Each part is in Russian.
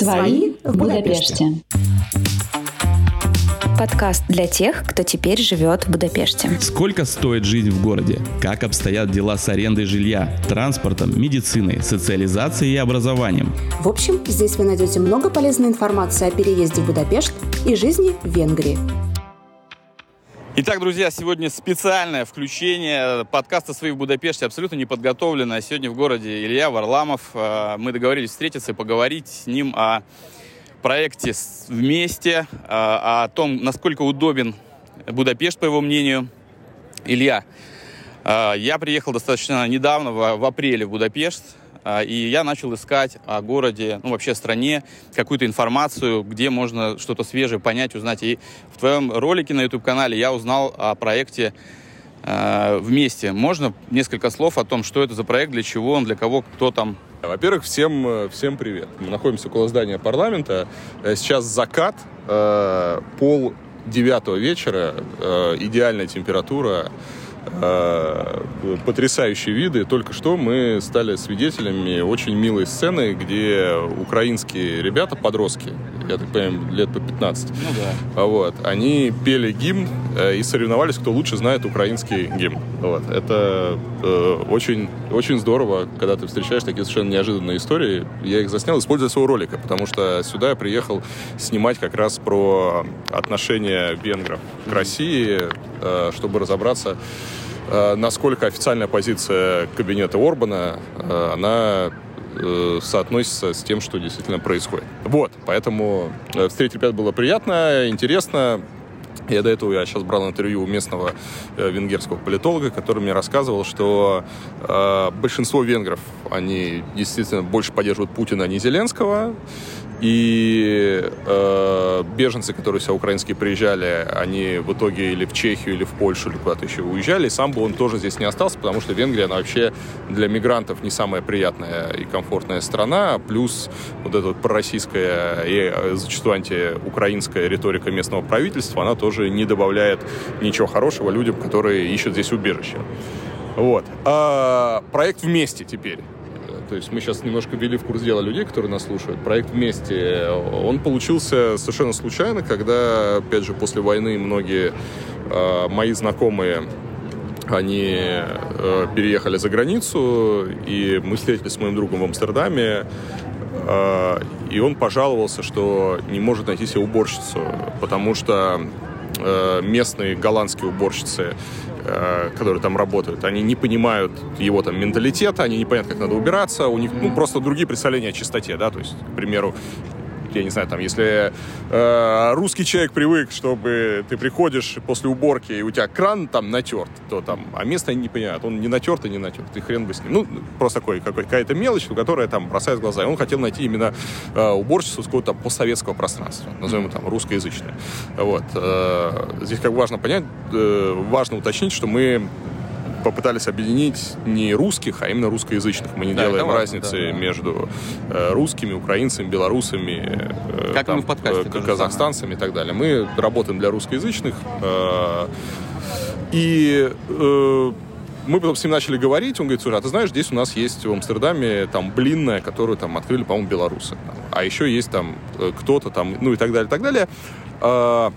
Свои в Будапеште. Подкаст для тех, кто теперь живет в Будапеште. Сколько стоит жизнь в городе? Как обстоят дела с арендой жилья, транспортом, медициной, социализацией и образованием? В общем, здесь вы найдете много полезной информации о переезде в Будапешт и жизни в Венгрии. Итак, друзья, сегодня специальное включение подкаста «Свои в Будапеште», абсолютно неподготовленное. Сегодня в городе Илья Варламов. Э, мы договорились встретиться и поговорить с ним о проекте вместе, э, о том, насколько удобен Будапешт, по его мнению. Илья, э, я приехал достаточно недавно, в апреле в Будапешт. А, и я начал искать о городе, ну, вообще стране, какую-то информацию, где можно что-то свежее понять, узнать. И в твоем ролике на YouTube-канале я узнал о проекте э, «Вместе». Можно несколько слов о том, что это за проект, для чего он, для кого, кто там? Во-первых, всем, всем привет. Мы находимся около здания парламента. Э, сейчас закат, э, пол девятого вечера, э, идеальная температура. Э, потрясающие виды. Только что мы стали свидетелями очень милой сцены, где украинские ребята, подростки, я так понимаю, лет по 15, ну, да. вот, они пели гимн э, и соревновались, кто лучше знает украинский гимн. Вот. Это э, очень, очень здорово, когда ты встречаешь такие совершенно неожиданные истории. Я их заснял, используя своего ролика, потому что сюда я приехал снимать как раз про отношения венгров к России, э, чтобы разобраться Э, насколько официальная позиция кабинета Орбана, э, она э, соотносится с тем, что действительно происходит. Вот, поэтому встретить ребят было приятно, интересно. Я до этого я сейчас брал интервью у местного э, венгерского политолога, который мне рассказывал, что э, большинство венгров, они действительно больше поддерживают Путина, а не Зеленского. И э, беженцы, которые сюда украинские приезжали, они в итоге или в Чехию, или в Польшу, или куда-то еще уезжали. И сам бы он тоже здесь не остался, потому что Венгрия, она вообще для мигрантов не самая приятная и комфортная страна. Плюс вот эта вот пророссийская и э, зачастую антиукраинская риторика местного правительства, она тоже не добавляет ничего хорошего людям, которые ищут здесь убежище. Вот. А, проект «Вместе» теперь. То есть мы сейчас немножко ввели в курс дела людей, которые нас слушают. Проект «Вместе», он получился совершенно случайно, когда, опять же, после войны многие э, мои знакомые они э, переехали за границу, и мы встретились с моим другом в Амстердаме, э, и он пожаловался, что не может найти себе уборщицу, потому что э, местные голландские уборщицы Э, которые там работают, они не понимают его там менталитета, они не понимают, как надо убираться, у них ну, просто другие представления о чистоте, да, то есть, к примеру, я не знаю, там, если э, русский человек привык, чтобы ты приходишь после уборки, и у тебя кран там натерт, то там, а место они не понимают, он не натерт и не натерт, и хрен бы с ним. Ну, просто такой, какая-то мелочь, которая там бросает глаза. И он хотел найти именно э, уборщицу с какого-то постсоветского пространства, назовем его там русскоязычное. Вот. Э, здесь как важно понять, э, важно уточнить, что мы попытались объединить не русских, а именно русскоязычных. Мы не да, делаем разницы да, да. между э, русскими, украинцами, белорусами, э, как там, мы в подкасте, э, казахстанцами и так далее. Мы работаем для русскоязычных. Э, и э, мы потом с ним начали говорить, он говорит, слушай, а ты знаешь, здесь у нас есть в Амстердаме там блинная, которую там открыли, по-моему, белорусы. А еще есть там э, кто-то там, ну и так далее, и так далее. А,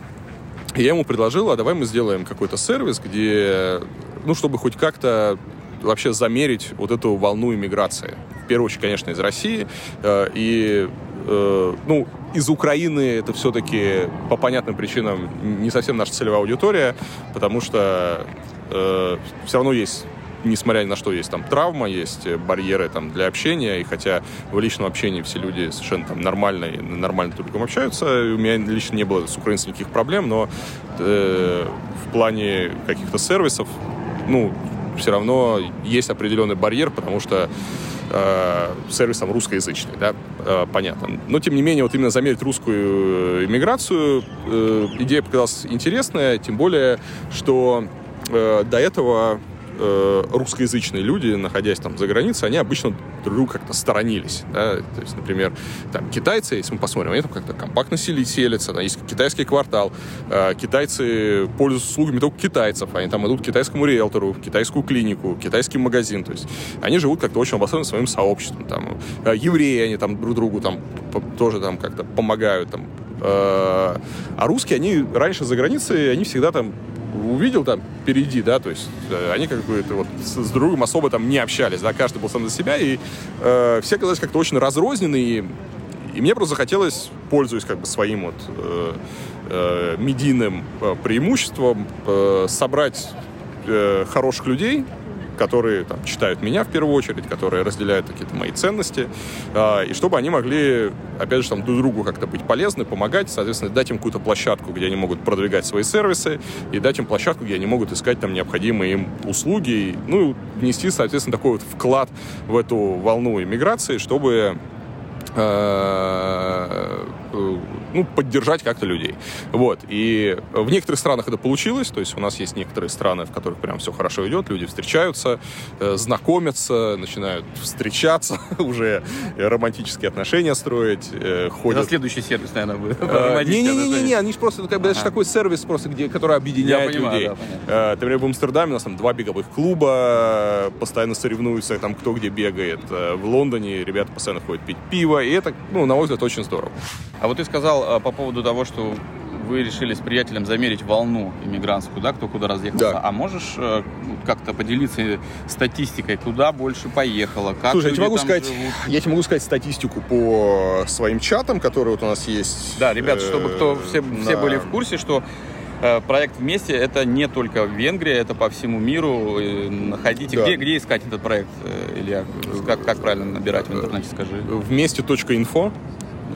я ему предложил, а давай мы сделаем какой-то сервис, где ну, чтобы хоть как-то вообще замерить вот эту волну иммиграции. В первую очередь, конечно, из России. Э, и, э, ну, из Украины это все-таки по понятным причинам не совсем наша целевая аудитория, потому что э, все равно есть несмотря ни на что, есть там травма, есть барьеры там для общения, и хотя в личном общении все люди совершенно там нормально и нормально друг другом общаются, у меня лично не было с украинцем никаких проблем, но э, в плане каких-то сервисов ну, все равно есть определенный барьер, потому что э, сервис там русскоязычный, да, э, понятно. Но, тем не менее, вот именно замерить русскую иммиграцию, э, идея показалась интересная, тем более, что э, до этого э, русскоязычные люди, находясь там за границей, они обычно друг как-то сторонились. Да? То есть, например, там китайцы, если мы посмотрим, они там как-то компактно селятся, там есть китайский квартал, э, китайцы пользуются услугами только китайцев, они там идут к китайскому риэлтору, в китайскую клинику, китайский магазин, то есть они живут как-то очень обособленно своим сообществом, там, э, евреи, они там друг другу там тоже там как-то помогают, там, а русские, они раньше за границей, они всегда там увидел там впереди, да, то есть э, они как бы вот с, с другом особо там не общались, да, каждый был сам за себя, и э, все казались как-то очень разрозненные, и мне просто захотелось, пользуясь как бы своим вот э, э, медийным э, преимуществом, э, собрать э, хороших людей, которые там, читают меня в первую очередь, которые разделяют какие-то мои ценности, э, и чтобы они могли, опять же, там, друг другу как-то быть полезны, помогать, соответственно, дать им какую-то площадку, где они могут продвигать свои сервисы, и дать им площадку, где они могут искать там необходимые им услуги, ну, внести, соответственно, такой вот вклад в эту волну иммиграции, чтобы э, ну, поддержать как-то людей. Вот. И в некоторых странах это получилось, то есть у нас есть некоторые страны, в которых прям все хорошо идет, люди встречаются, э, знакомятся, начинают встречаться, уже романтические отношения строить, э, ходят. Это следующий сервис, наверное, будет. Э, Не-не-не, они же просто, как бы, это же такой сервис просто, где, который объединяет людей. Например, в Амстердаме у нас там два беговых клуба, постоянно соревнуются, там кто где бегает. В Лондоне ребята постоянно ходят пить пиво, и это, ну, на мой взгляд, очень здорово. А вот ты сказал а, по поводу того, что вы решили с приятелем замерить волну иммигрантскую, да, кто куда разъехался. Да. А можешь э, как-то поделиться статистикой, куда больше поехало, как Слушай, я тебе, могу сказать, живут? я тебе могу сказать статистику по своим чатам, которые вот у нас есть. Да, ребят, чтобы кто э, все, все на- были в курсе, что э, проект вместе это не только Венгрия, это по всему миру. Э, Находите, Да. где, где искать этот проект, э, Илья? Как, как правильно набирать в интернете, скажи. Вместе.инфо.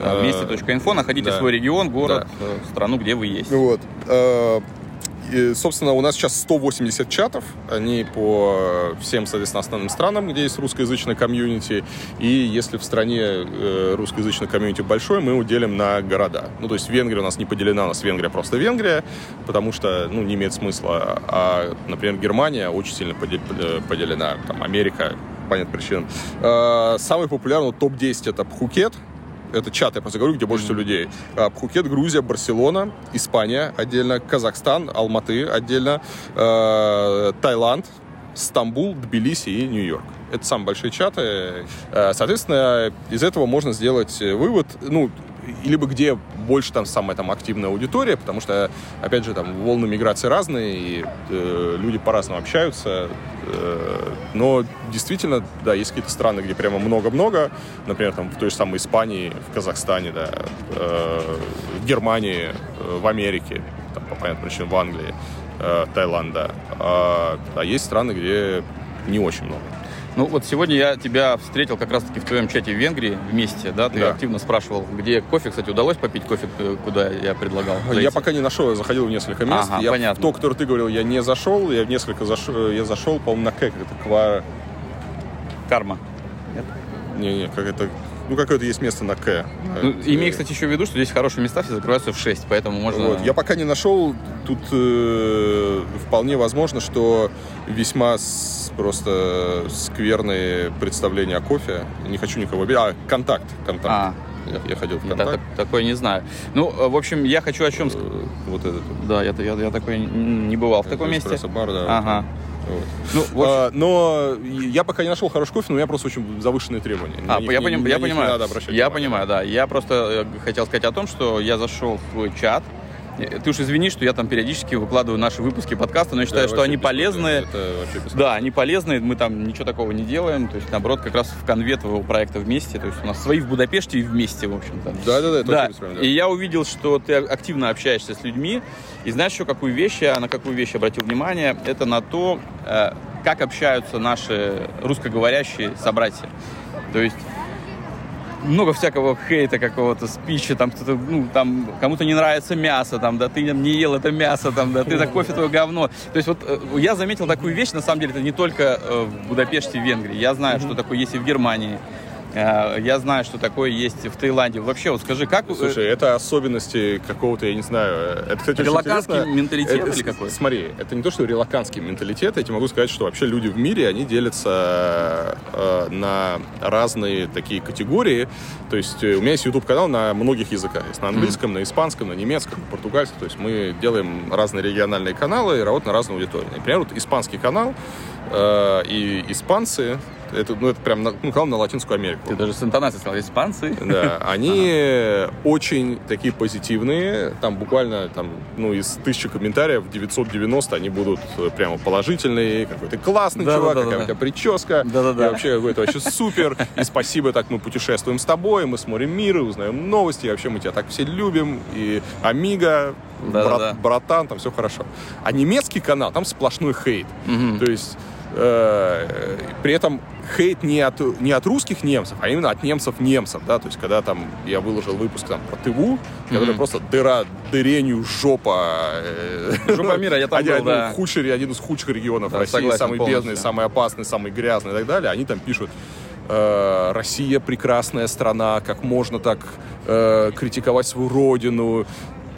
А, Вместе.инфо, находите да. свой регион, город, э, страну, где вы есть. Вот. Э, и, собственно, у нас сейчас 180 чатов. Они по всем, соответственно, основным странам, где есть русскоязычная комьюнити. И если в стране э, русскоязычная комьюнити большой, мы уделим на города. Ну, то есть Венгрия у нас не поделена, у нас Венгрия просто Венгрия, потому что, ну, не имеет смысла. А, например, Германия очень сильно поде- э, поделена. Там Америка, по понятным причинам. Э, самый популярный топ-10 это Пхукет, это чат, я просто говорю, где больше всего людей. А, Пхукет, Грузия, Барселона, Испания отдельно, Казахстан, Алматы отдельно, э, Таиланд, Стамбул, Тбилиси и Нью-Йорк. Это самые большие чаты. Э, Соответственно, из этого можно сделать э, вывод, ну, либо где больше там самая там активная аудитория, потому что, опять же, там волны миграции разные, и э, люди по-разному общаются. Э, но действительно, да, есть какие-то страны, где прямо много-много, например, там в той же самой Испании, в Казахстане, да, э, в Германии, э, в Америке, там, по понятным причинам в Англии, э, Таиланд, да. А, а есть страны, где не очень много. Ну вот сегодня я тебя встретил как раз-таки в твоем чате в Венгрии вместе, да? Ты Да. активно спрашивал, где кофе. Кстати, удалось попить кофе, э, куда я предлагал? Я зайти? пока не нашел, я заходил в несколько мест. Ага, я понятно. в то, который ты говорил, я не зашел. Я в несколько зашел, я зашел, по-моему, на как это ква... Карма. Не, не, как это... Ну, какое-то есть место на К. Ну, Это- имей, кстати, еще в виду, что здесь хорошие места все закрываются в 6, поэтому можно... Вот. Я пока не нашел. Тут э, вполне возможно, что весьма с- просто скверные представления о кофе. Не хочу никого обидеть. А, контакт. контакт. А, Я, я ходил в я контакт. так- такое не знаю. Ну, э, в общем, я хочу о чем... Э, Вот этот. Да, я, я, я такой не бывал в таком месте. Эспрессо-бар, да. Ага. Вот. Ну, в общем, А, но я пока не нашел хороший кофе, но у меня просто очень завышенные требования. А, них я, поним- я понимаю. я внимание. понимаю, да. Я просто э, хотел сказать о том, что я зашел в чат. Э, Ты уж извини, что я там периодически выкладываю наши выпуски подкаста, но я считаю, Да, что они полезные. Да, они полезные, мы там ничего такого не делаем, то есть, наоборот, как раз в конве твоего проекта вместе, то есть у нас свои в Будапеште и вместе, в общем-то. Да, да, да, Да, да. и я увидел, что ты активно общаешься с людьми, и знаешь еще какую вещь, я на какую вещь обратил внимание, это на то, э, как общаются наши русскоговорящие собратья. То есть много всякого хейта какого-то, спича, там кто-то, ну, там, кому-то не нравится мясо, там, да ты не ел это мясо, там, да ты так кофе твое говно. То есть вот э, я заметил такую вещь, на самом деле, это не только э, в Будапеште, в Венгрии. Я знаю, что такое есть и в Германии, Я знаю, что такое есть в Таиланде. Вообще, вот скажи, как... Слушай, это особенности какого-то, я не знаю, э, это, кстати, Релаканский менталитет Это, или какой? Смотри, это не то, что релаканский менталитет, я тебе могу сказать, что вообще люди в мире, они делятся э, на разные такие категории. То есть э, у меня есть YouTube-канал на многих языках. Есть на английском, на испанском, на немецком, на португальском. То есть мы делаем разные региональные каналы и работаем на разную аудиторию. Например, вот испанский канал э, и испанцы, это, ну, это прям на- ну, на Латинскую Америку. Ты даже с интонацией сказал, испанцы. Да, они очень такие позитивные. Там буквально там, ну, из тысячи комментариев 990 они будут э, прямо положительные. Какой ты классный Да, чувак, да, да, какая да. у тебя прическа. Да-да-да. И вообще какой-то вообще супер. И спасибо, так мы путешествуем с тобой, мы смотрим мир, и узнаем новости. И вообще мы тебя так все любим. И Амиго, брат- братан, там все хорошо. А немецкий канал, там сплошной хейт. То есть э, при этом хейт не от, не от русских немцев, а именно от немцев-немцев, да, то есть когда там я выложил выпуск там про ТВУ, который Мгм. просто дыра, дыренью жопа. э, Жопа мира, я там один, был, да. худший, один из худших регионов Да, России, согласен самый полностью. бедный, самый опасный, самый грязный и так далее, они там пишут э, Россия прекрасная страна, как можно так э, критиковать свою родину,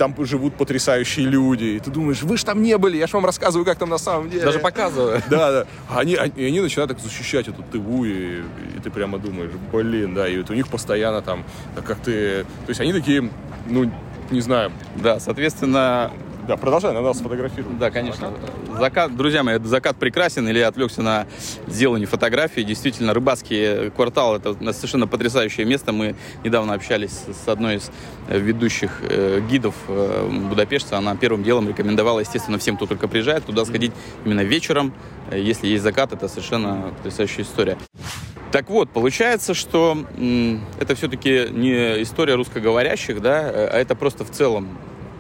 там живут потрясающие люди. И ты думаешь, вы же там не были, я же вам рассказываю, как там на самом деле. Даже показываю. Да, да. Они, они, и они начинают так защищать эту ТВУ, и, и ты прямо думаешь, блин, да, и вот у них постоянно там, как ты... То есть они такие, ну, не знаю. Да, соответственно, Да, продолжай, надо сфотографировать. Да, конечно. Закат, друзья мои, закат прекрасен. Или отвлекся на сделание фотографий. Действительно, рыбацкий квартал это совершенно потрясающее место. Мы недавно общались с одной из э, ведущих э, гидов э, Будапешта. Она первым делом рекомендовала, естественно, всем, кто только приезжает, туда сходить именно вечером. Э, Если есть закат, это совершенно потрясающая история. Так вот, получается, что это все-таки не история русскоговорящих, да, э, а это просто в целом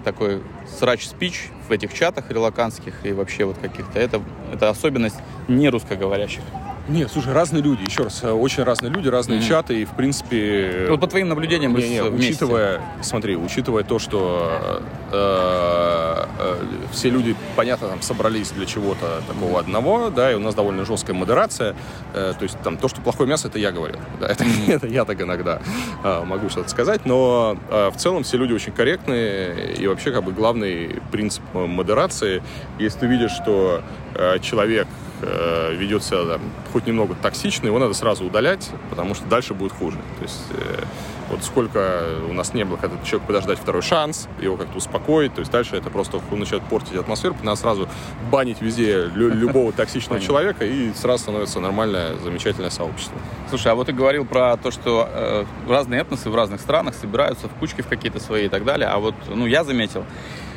такой срач-спич в этих чатах релаканских и вообще вот каких-то. Это, это особенность не русскоговорящих. Нет, слушай, разные люди, еще раз, э, очень разные люди, разные Мгм. чаты, и, в принципе... Вот по твоим наблюдениям Не, не, вместе. учитывая, смотри, учитывая то, что э, э, все люди, понятно, там собрались для чего-то такого одного, да, и у нас довольно жесткая модерация, э, то есть там то, что плохое мясо, это я говорил, да, это, это я так иногда э, могу что-то сказать, но э, в целом все люди очень корректные, и вообще как бы главный принцип э, модерации, если ты видишь, что э, человек э, ведет себя там, хоть немного токсично, его надо сразу удалять, потому что дальше будет хуже. То есть э, вот сколько у нас не было, когда человек подождать второй шанс, его как-то успокоить, то есть дальше это просто он начинает портить атмосферу, надо сразу банить везде лю- любого токсичного человека, и сразу становится нормальное, замечательное сообщество. Слушай, а вот ты говорил про то, что э, разные этносы в разных странах собираются в кучки в какие-то свои и так далее. А вот, ну, я заметил,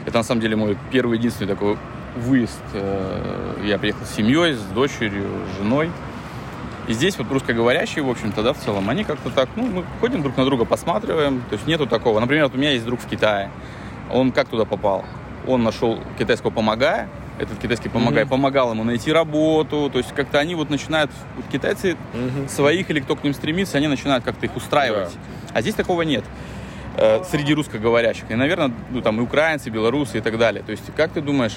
это на самом деле мой первый единственный такой выезд. Э, я приехал с семьей, с дочерью, с женой. И здесь вот русскоговорящие, в общем-то, да, в целом, они как-то так, ну, мы ходим друг на друга, посматриваем, то есть нету такого. Например, вот у меня есть друг в Китае, он как туда попал? Он нашел китайского помогая, этот китайский помогай Мгм. помогал ему найти работу, то есть как-то они вот начинают, вот китайцы своих или кто к ним стремится, они начинают как-то их устраивать. А здесь такого нет э, среди русскоговорящих. И, наверное, ну, там и украинцы, и белорусы и так далее. То есть, как ты думаешь,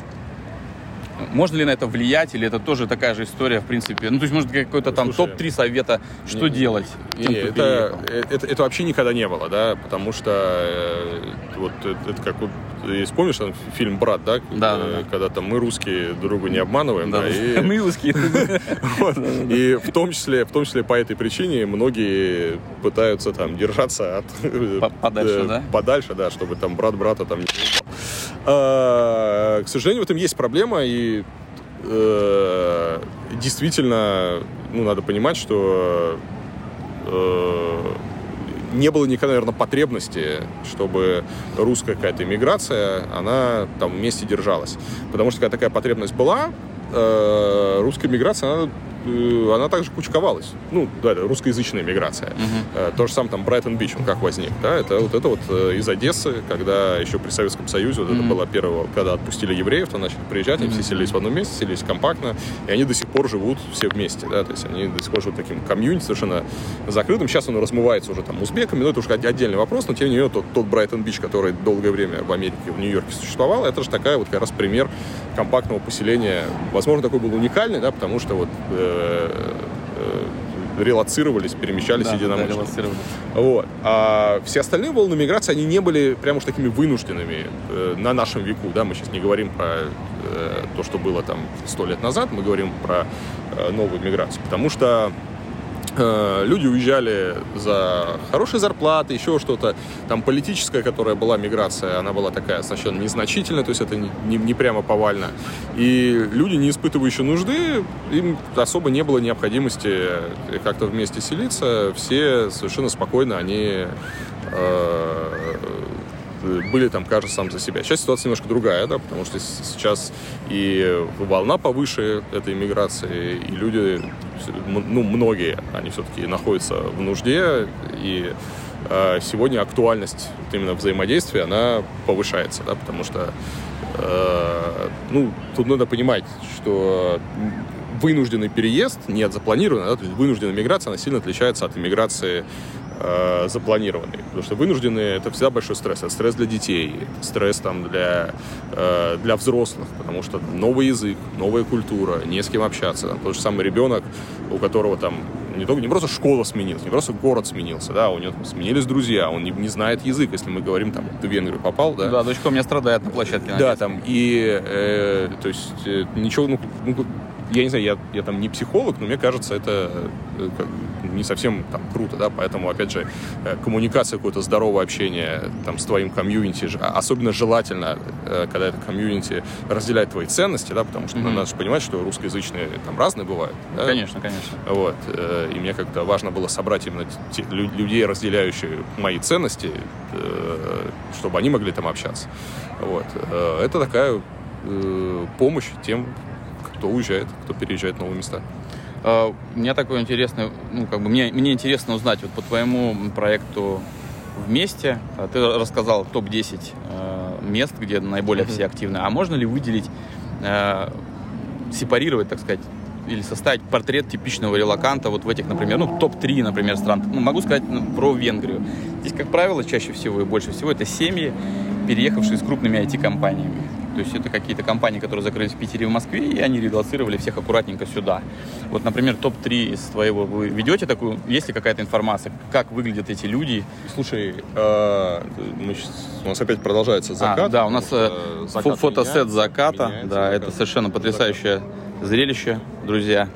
можно ли на это влиять, или это тоже такая же история, в принципе? Ну, то есть, может, какой-то там Слушай, топ-3 совета, что не- делать? Не, кто это, переехал? это, это вообще никогда не было, да, потому что э, вот это, это как есть, помнишь там фильм «Брат», да? Да, Э, да, да. Когда там мы русские друга не обманываем, да, Да, и- Мы русские. И в том числе, в том числе по этой причине многие пытаются там держаться от По- подальше, э, да? подальше, да, чтобы там брат брата там не. А, К сожалению, в этом есть проблема и э, действительно, ну, надо понимать, что не было никогда, наверное, потребности, чтобы русская какая-то иммиграция, она там вместе держалась. Потому что когда такая потребность была, э, русская миграция, она, она также кучковалась. Ну, да, это русскоязычная миграция. Э, То же самое там Брайтон-Бич, он как возник, да, это вот это вот э, из Одессы, когда еще при Советском Союзе, вот это Мгм. было первое, когда отпустили евреев, то начали приезжать, они все селились в одном месте, селились компактно, и они до сих пор живут все вместе, да, то есть они до сих пор живут таким комьюнити совершенно закрытым. Сейчас он размывается уже там узбеками, но это уже отдельный вопрос, но тем не менее тот, тот Брайтон-Бич, который долгое время в Америке, в Нью-Йорке существовал, это же такая вот как раз пример компактного поселения. Возможно, такой был уникальный, да, потому что вот э, э, релацировались, перемещались Да, да, единомышленники. релацировали. Вот. А все остальные волны миграции, они не были прям уж такими вынужденными э, на нашем веку. Да? Мы сейчас не говорим про э, то, что было там сто лет назад, мы говорим про э, новую миграцию. Потому что э, люди уезжали за хорошие зарплаты, еще что-то. Там политическая, которая была миграция, она была такая сначала незначительная, то есть это не, не- не прямо повально. И люди, не испытывающие нужды, им особо не было необходимости как-то вместе селиться. Все совершенно спокойно, они э, были там каждый сам за себя. Сейчас ситуация немножко другая, да, потому что сейчас и волна повыше этой миграции, и люди, ну, многие, они все-таки находятся в нужде, и э, сегодня актуальность вот именно взаимодействия, она повышается, да, потому что, э, ну, тут надо понимать, что вынужденный переезд, нет запланированный, да, вынужденная миграция, она сильно отличается от иммиграции э, запланированной. Потому что вынужденные это всегда большой стресс. Это стресс для детей, стресс там для, э, для взрослых, потому что там, новый язык, новая культура, не с кем общаться. Там, тот же самый ребенок, у которого там не, только, не просто школа сменилась, не просто город сменился, да, у него там сменились друзья, он не, не знает язык, если мы говорим, там, ты в Венгрию попал, да, Да, дочка у меня страдает на площадке. да, там, и, э, то есть, э, ничего, ну, ну, я не знаю, я, я там не психолог, но мне кажется, это э, не совсем там круто, да, поэтому, опять же, э, коммуникация, какое-то здоровое общение там с твоим комьюнити, а- особенно желательно, э, когда это комьюнити разделяет твои ценности, да, потому что Мгм. надо же понимать, что русскоязычные там разные бывают. да. Конечно, конечно. Вот. И мне как-то важно было собрать именно те- лю- людей, разделяющих мои ценности, чтобы они могли там общаться. Вот. Это такая помощь тем, кто уезжает, кто переезжает в новые места. А, У меня такой интересный, ну, как бы мне, мне интересно узнать вот по твоему проекту вместе. а, Ты рассказал топ-10 э, мест, где наиболее Мгм. все активны. А можно ли выделить, э, сепарировать, так сказать, или составить портрет типичного релаканта вот в этих, например, ну, топ-3, например, стран. Ну, могу сказать ну, про Венгрию. Здесь, как правило, чаще всего и больше всего это семьи, переехавшие с крупными IT-компаниями. То есть это какие-то компании, которые закрылись в Питере и в Москве, и они релацировали всех аккуратненько сюда. Вот, например, топ-3 из твоего вы ведете такую, есть ли какая-то информация, как выглядят эти люди? Слушай, э, мы щас- у нас опять продолжается закат. А, да, у нас э, закат фотосет заката, меняется да, закат. это совершенно потрясающее зрелище, друзья.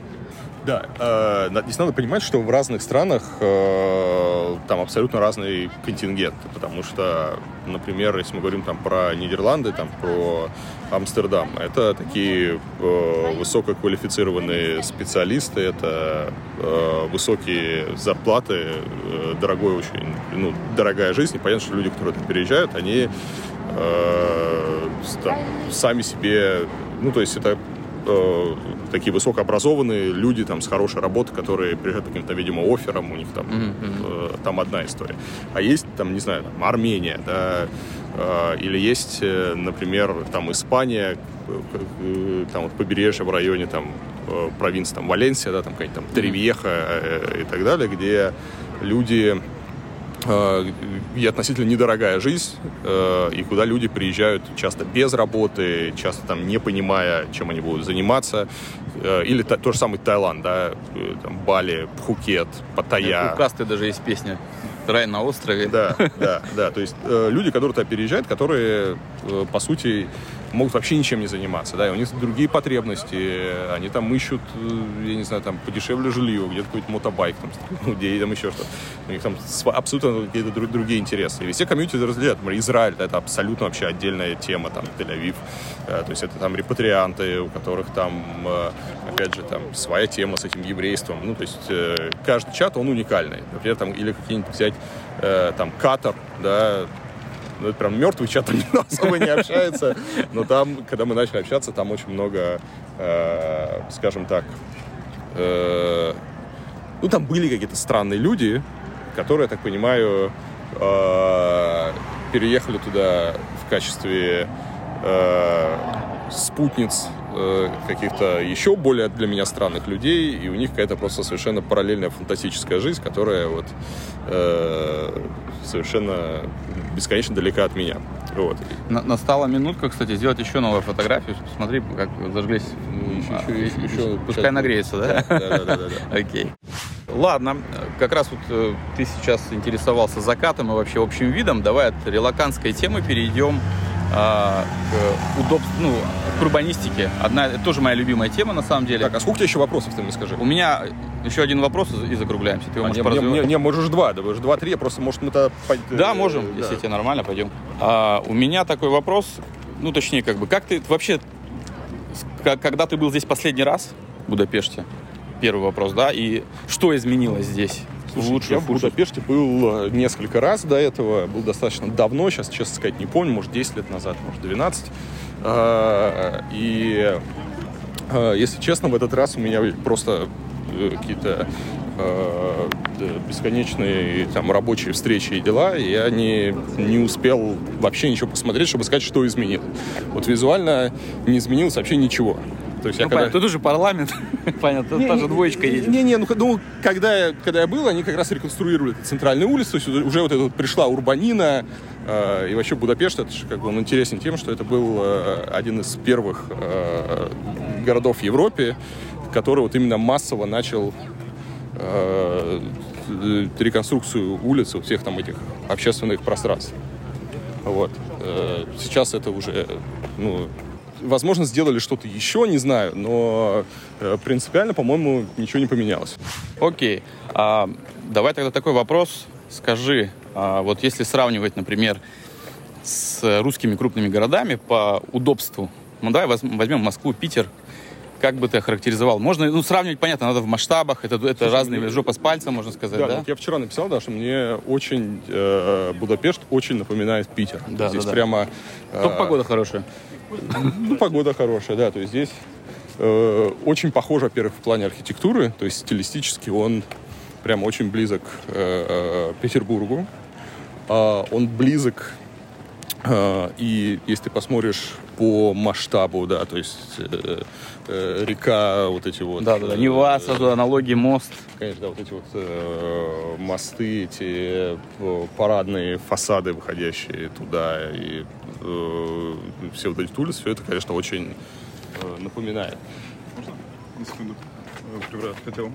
Да, э, здесь надо понимать, что в разных странах э, там абсолютно разный контингент, потому что, например, если мы говорим там про Нидерланды, там про Амстердам, это такие э, высококвалифицированные специалисты, это э, высокие зарплаты, э, дорогой очень, ну, дорогая жизнь, и понятно, что люди, которые там переезжают, они э, там, сами себе, ну, то есть это э, такие высокообразованные люди там с хорошей работой, которые приезжают по каким-то, видимо, офферам, у них там, Мгм, э, там одна история. А есть там, не знаю, там, Армения, да, э, или есть, э, например, там Испания, э, э, там вот побережье в районе там э, провинции там Валенсия, да, там какая-нибудь там Теревьеха э, и так далее, где люди и относительно недорогая жизнь, э, и куда люди приезжают часто без работы, часто там не понимая, чем они будут заниматься. Э, Или та- тот же самый Таиланд, да, э, там Бали, Пхукет, Паттайя. У Касты даже есть песня «Рай на острове». Да, да, да. То есть э, люди, которые туда переезжают, которые, э, по сути, могут вообще ничем не заниматься, да, и у них другие потребности, они там ищут, э, я не знаю, там подешевле жилье, где-то какой-то мотобайк, там, где там еще что-то. У них там абсолютно какие-то дру- другие интересы. И все комьюнити разделяют. Израиль, да, это абсолютно вообще отдельная тема, там, Тель-Авив, Э, то есть это там репатрианты, у которых там, э, опять же, там своя тема с этим еврейством. Ну, то есть каждый чат, он уникальный. Например, там, или какие-нибудь взять там Катар, да, ну, это прям мертвый чат, там особо не общается. Но там, когда мы начали общаться, там очень много, э, скажем так, э, ну, там были какие-то странные люди, которые, я так понимаю, э, переехали туда в качестве э, спутниц каких-то еще более для меня странных людей, и у них какая-то просто совершенно параллельная фантастическая жизнь, которая вот э, совершенно бесконечно далека от меня. Вот. На- Настала минутка, кстати, сделать еще новую фотографию. Посмотри, как зажглись. Еще- еще- еще- еще- Пускай нагреется, да? Да, да, да, да. Окей. Ладно, как раз вот э, ты сейчас интересовался закатом и вообще общим видом. Давай от релаканской темы перейдем к удобству, ну, к урбанистике. Одна, это тоже моя любимая тема, на самом деле. Так, а сколько у тебя еще вопросов, ты мне скажи? У меня еще один вопрос и закругляемся. Ты его А, можешь не, не, не, не, можешь два, да, уже два-три, просто, может, мы-то... Да, э, можем, да. если тебе нормально, пойдем. А, у меня такой вопрос, ну, точнее, как бы, как ты вообще, к- когда ты был здесь последний раз в Будапеште, первый вопрос, да, и что изменилось здесь? Слушай, Лучше, я в? Будапеште был э, несколько раз до этого, был достаточно давно, сейчас, честно сказать, не помню, может, 10 лет назад, может, 12. А, И, э, если честно, в этот раз у меня просто э, какие-то бесконечные там рабочие встречи и дела, и я не, не успел вообще ничего посмотреть, чтобы сказать, что изменил. Вот визуально не изменилось вообще ничего. То есть я Ну, когда- понятно, тут уже парламент, понятно, тут та же двоечка едет. не-не, ну, ну, когда, я, когда я был, они как раз реконструировали центральную улицу, то есть уже вот эта вот пришла Урбанина, э, и вообще Будапешт, это же как бы он интересен тем, что это был э, один из первых э, городов в Европе, который вот именно массово начал э, э, реконструкцию улиц, вот всех там этих общественных пространств. Вот. Э, Сейчас это уже, ну, возможно, сделали что-то еще, не знаю, но э, принципиально, по-моему, ничего не поменялось. Окей, а, давай тогда такой вопрос. Скажи, а, вот если сравнивать, например, с русскими крупными городами по удобству, ну давай воз- возьмем Москву, Питер, как бы ты охарактеризовал? Можно, ну, сравнивать, понятно, надо в масштабах, это, это Слушай, разные, ну, жопа с пальцем, можно сказать, Да, да? вот я вчера написал, да, что мне очень э, Будапешт очень напоминает Питер. Да, здесь да, да. прямо э, Только погода хорошая. Ну, погода хорошая, да. То есть здесь э, очень похоже, во-первых, в плане архитектуры. То есть стилистически он прям очень близок э, э, Петербургу. А, он близок э, и если ты посмотришь по масштабу, да, то есть э, э, река, вот эти вот... Да, да, да. э, Нева, сразу аналогии, мост. Конечно, да, вот эти вот э, мосты, эти э, парадные фасады, выходящие туда, и э, все вот эти улицы, все это, конечно, очень э, напоминает. На секунду. Э, Привет, хотел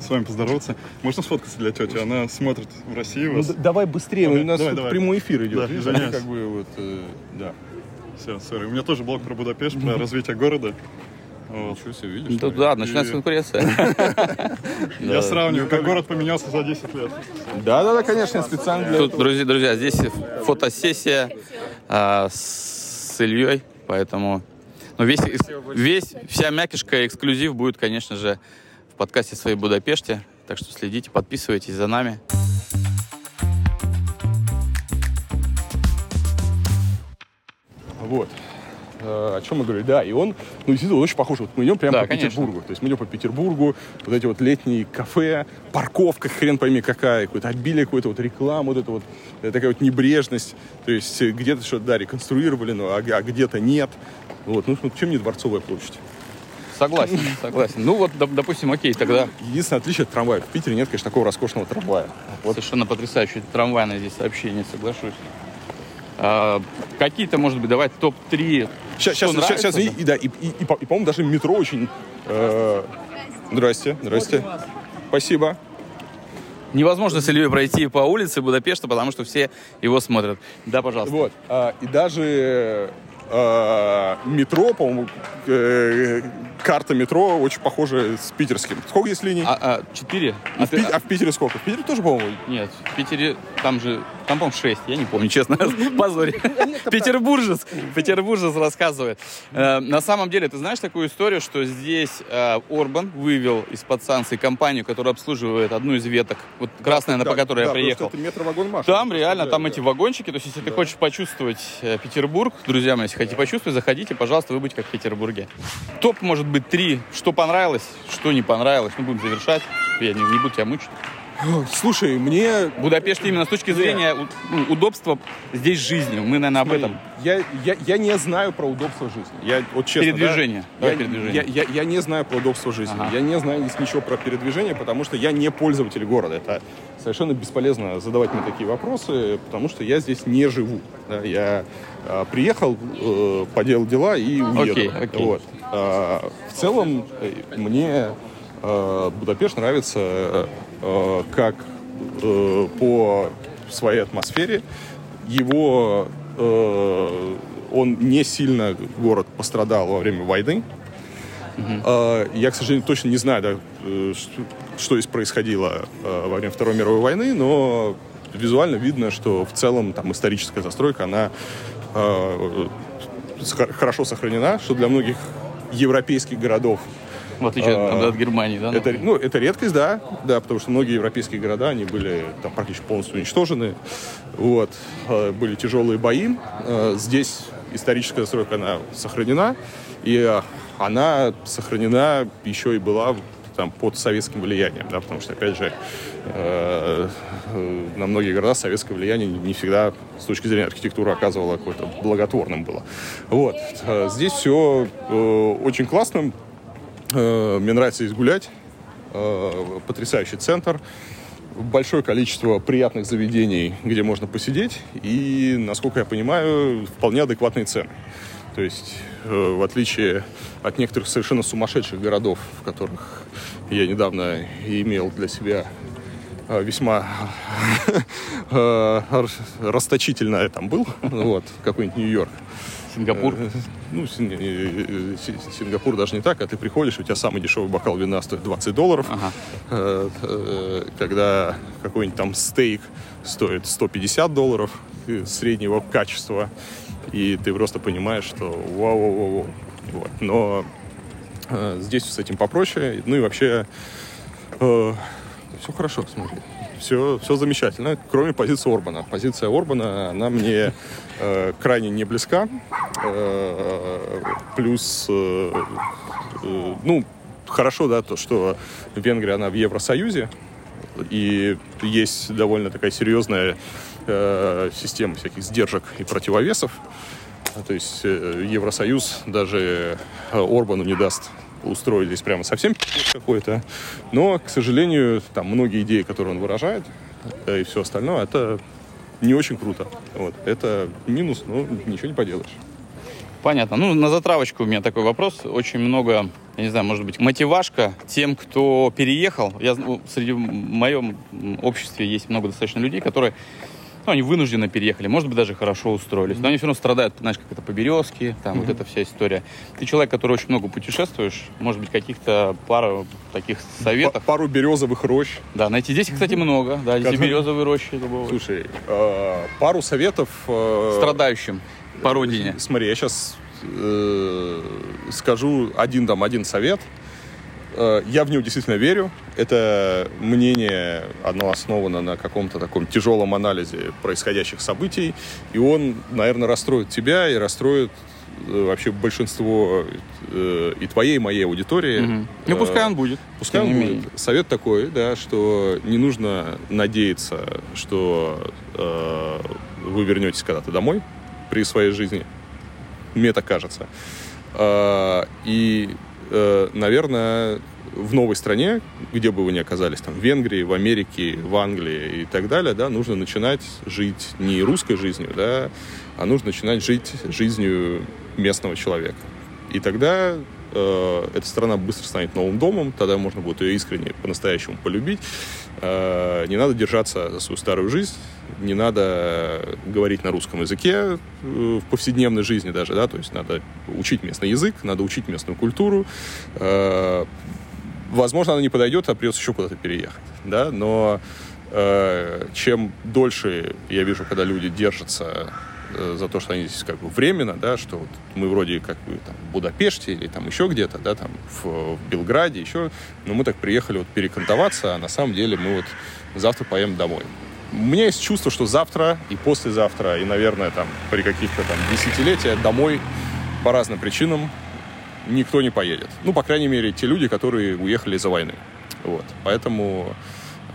с вами поздороваться. Можно сфоткаться для тети? Она смотрит в Россию вас. давай быстрее, Давай, у нас давай, давай. прямой эфир идет. Да, видишь, извиняюсь. как бы вот, э, да. Все, сори. У меня тоже блог про Будапешт, про развитие города. Вот. Ничего себе, видишь? Да, да, начинается конкуренция. Я сравниваю, как город поменялся за 10 лет. Да, да, да, конечно, специально для Тут, друзья, друзья, здесь фотосессия а, с Ильей, поэтому ну, весь, весь, вся мякишка эксклюзив будет, конечно же, подкасте своей Будапеште. Так что следите, подписывайтесь за нами. Вот. Э, О чем мы говорили? Да, и он, ну, действительно, очень похож. Вот мы идем прямо Да, по конечно. Петербургу. То есть мы идем по Петербургу, вот эти вот летние кафе, парковка, хрен пойми какая, какое-то обилие какой-то вот рекламы, вот это вот, э, такая вот небрежность. То есть э, где-то что-то, да, реконструировали, но, а, а где-то нет. Вот, ну, чем не Дворцовая площадь? Согласен, согласен. Ну вот, доп- допустим, окей, тогда Единственное отличие от трамвая. В Питере нет, конечно, такого роскошного трамвая. вот совершенно потрясающее трамвайное здесь сообщение, соглашусь. А, Какие-то, может быть, давай топ-3. Сейчас, сейчас, нравится, сейчас, да? и, да, и, и, и, и, по-моему, даже метро очень... э, Здрасте, здрасте. Спасибо. Невозможно с Ильей пройти по улице Будапешта, потому что все его смотрят. Да, пожалуйста. Вот. а, и даже э, метро, по-моему, э, карта метро очень похожа с питерским. Сколько есть линий? А, а, четыре? а, А ты- а в Питере сколько? В Питере тоже, по-моему, Нет, в Питере там же, там, по-моему, 6, я не помню, честно, позоре. Петербуржец, петербуржец рассказывает. Э, На самом деле, ты знаешь такую историю, что здесь э, Орбан вывел из-под санкций компанию, которая обслуживает одну из веток, вот красная, на по которой я приехал. Там реально, там эти вагончики, то есть если ты хочешь почувствовать э, Петербург, друзья мои, если хотите почувствовать, заходите, пожалуйста, вы будете как в Петербурге. Топ, может быть, три, что понравилось, что не понравилось, мы будем завершать, я не, не буду тебя мучить. Слушай, мне... Будапешт именно с точки зрения у- ну, удобства здесь жизни. Мы, наверное, об этом. Я, я, я не знаю про удобство жизни. Я вот честно. Передвижение. да, Давай я, передвижение. Я, я- я не знаю про удобство жизни. Ага. Я не знаю ничего про передвижение, потому что я не пользователь города. Это совершенно бесполезно задавать мне такие вопросы, потому что я здесь не живу. Да, я а, приехал, э, поделал дела и уеду. Окей, окей. Вот. А, в целом э, мне э, Будапешт нравится э, э, как э, по своей атмосфере. Его э, он не сильно город пострадал во время войны. Э, я, к сожалению, точно не знаю, да, э, что, здесь происходило э, во время Второй мировой войны, но визуально видно, что в целом там историческая застройка, она э, хорошо сохранена, что для многих европейских городов В отличие от, А, от Германии, да? это, ну, это редкость, да, да, потому что многие европейские города, они были там практически полностью уничтожены, вот, э, были тяжелые бои. Э, Здесь историческая застройка, она сохранена, и э, она сохранена еще и была там под советским влиянием, да, потому что, опять же, э, э, на многие города советское влияние не всегда с точки зрения архитектуры оказывало какое-то благотворным было. Вот. Э, Здесь все очень классно, Э, Мне нравится здесь гулять. Э, Потрясающий центр. Большое количество приятных заведений, где можно посидеть. И, насколько я понимаю, вполне адекватные цены. То есть, э, в отличие от некоторых совершенно сумасшедших городов, в которых я недавно имел для себя э, весьма э, расточительно я там был, вот, какой-нибудь Нью-Йорк. Сингапур. Э, Ну, Син- э, э, Си- Сингапур даже не так, а ты приходишь, у тебя самый дешевый бокал вина стоит 20 долларов, Ага. Э, э, когда какой-нибудь там стейк стоит 150 долларов э, среднего качества, и ты просто понимаешь, что вау-вау-вау. Вот. Но э, здесь с этим попроще, ну и вообще все хорошо, смотри. Все, все замечательно, кроме позиции Орбана. Позиция Орбана, она мне э, крайне не близка. Э, плюс, э, э, ну, хорошо, да, то, что Венгрия, она в Евросоюзе, и есть довольно такая серьезная э, система всяких сдержек и противовесов. То есть э, Евросоюз даже э, Орбану не даст устроить здесь прямо совсем какой-то. Но, к сожалению, там многие идеи, которые он выражает, э, и все остальное, это не очень круто. Вот. Это минус, но ничего не поделаешь. Понятно. Ну, на затравочку у меня такой вопрос. Очень много, я не знаю, может быть, мотивашка тем, кто переехал. Я, среди в моем обществе есть много достаточно людей, которые, ну, они вынужденно переехали, может быть, даже хорошо устроились, но они все равно страдают, знаешь, как это по березке, там вот эта вся история. Ты человек, который очень много путешествуешь, может быть, каких-то пару таких советов. Па- Пару березовых рощ. Да, найти здесь, кстати, много. Да, здесь березовые рощи. любого. Слушай, э, пару советов. э, Страдающим по родине. Смотри, я сейчас скажу один там один совет. Э, Я в него действительно верю. Это мнение, оно основано на каком-то таком тяжелом анализе происходящих событий. И он, наверное, расстроит тебя и расстроит э, вообще большинство э, и твоей, и моей аудитории. Мгм. Ну, пускай он будет. Пускай он будет. менее. Совет такой, да, что не нужно надеяться, что э, вы вернетесь когда-то домой при своей жизни. Мне так кажется. Э, и, наверное, в новой стране, где бы вы ни оказались, там, в Венгрии, в Америке, в Англии и так далее, да, нужно начинать жить не русской жизнью, да, а нужно начинать жить жизнью местного человека. И тогда э, эта страна быстро станет новым домом, тогда можно будет ее искренне по-настоящему полюбить. Э, не надо держаться за свою старую жизнь, не надо говорить на русском языке э, в повседневной жизни даже, да, то есть надо учить местный язык, надо учить местную культуру. Возможно, она не подойдет, а придется еще куда-то переехать, да, но чем дольше я вижу, когда люди держатся за то, что они здесь как бы временно, да, что вот мы вроде как бы там в Будапеште или там еще где-то, да, там в, в Белграде еще, но мы так приехали вот перекантоваться, а на самом деле мы вот завтра поедем домой. У меня есть чувство, что завтра и послезавтра, и, наверное, там при каких-то там десятилетиях домой по разным причинам никто не поедет. Ну, по крайней мере, те люди, которые уехали из-за войны. Вот. Поэтому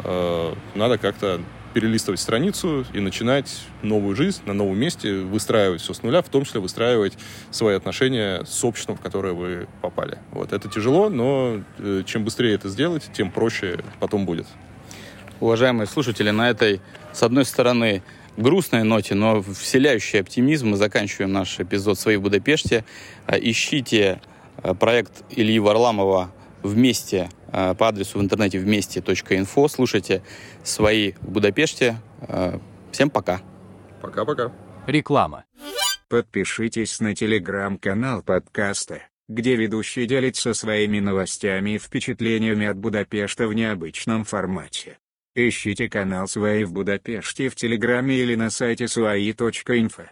э, надо как-то перелистывать страницу и начинать новую жизнь на новом месте, выстраивать все с нуля, в том числе выстраивать свои отношения с обществом, в которое вы попали. Вот. Это тяжело, но э, чем быстрее это сделать, тем проще потом будет. Уважаемые слушатели, на этой, с одной стороны, грустной ноте, но вселяющей оптимизм, мы заканчиваем наш эпизод «Свои в Будапеште». А, Ищите а, проект Ильи Варламова вместе э, по адресу в интернете вместе.инфо. Слушайте свои в Будапеште. Э, всем пока. Пока-пока. Реклама. Подпишитесь на телеграм-канал подкаста, где ведущий делится своими новостями и впечатлениями от Будапешта в необычном формате. Ищите канал «Свои в Будапеште» в Телеграме или на сайте suai.info.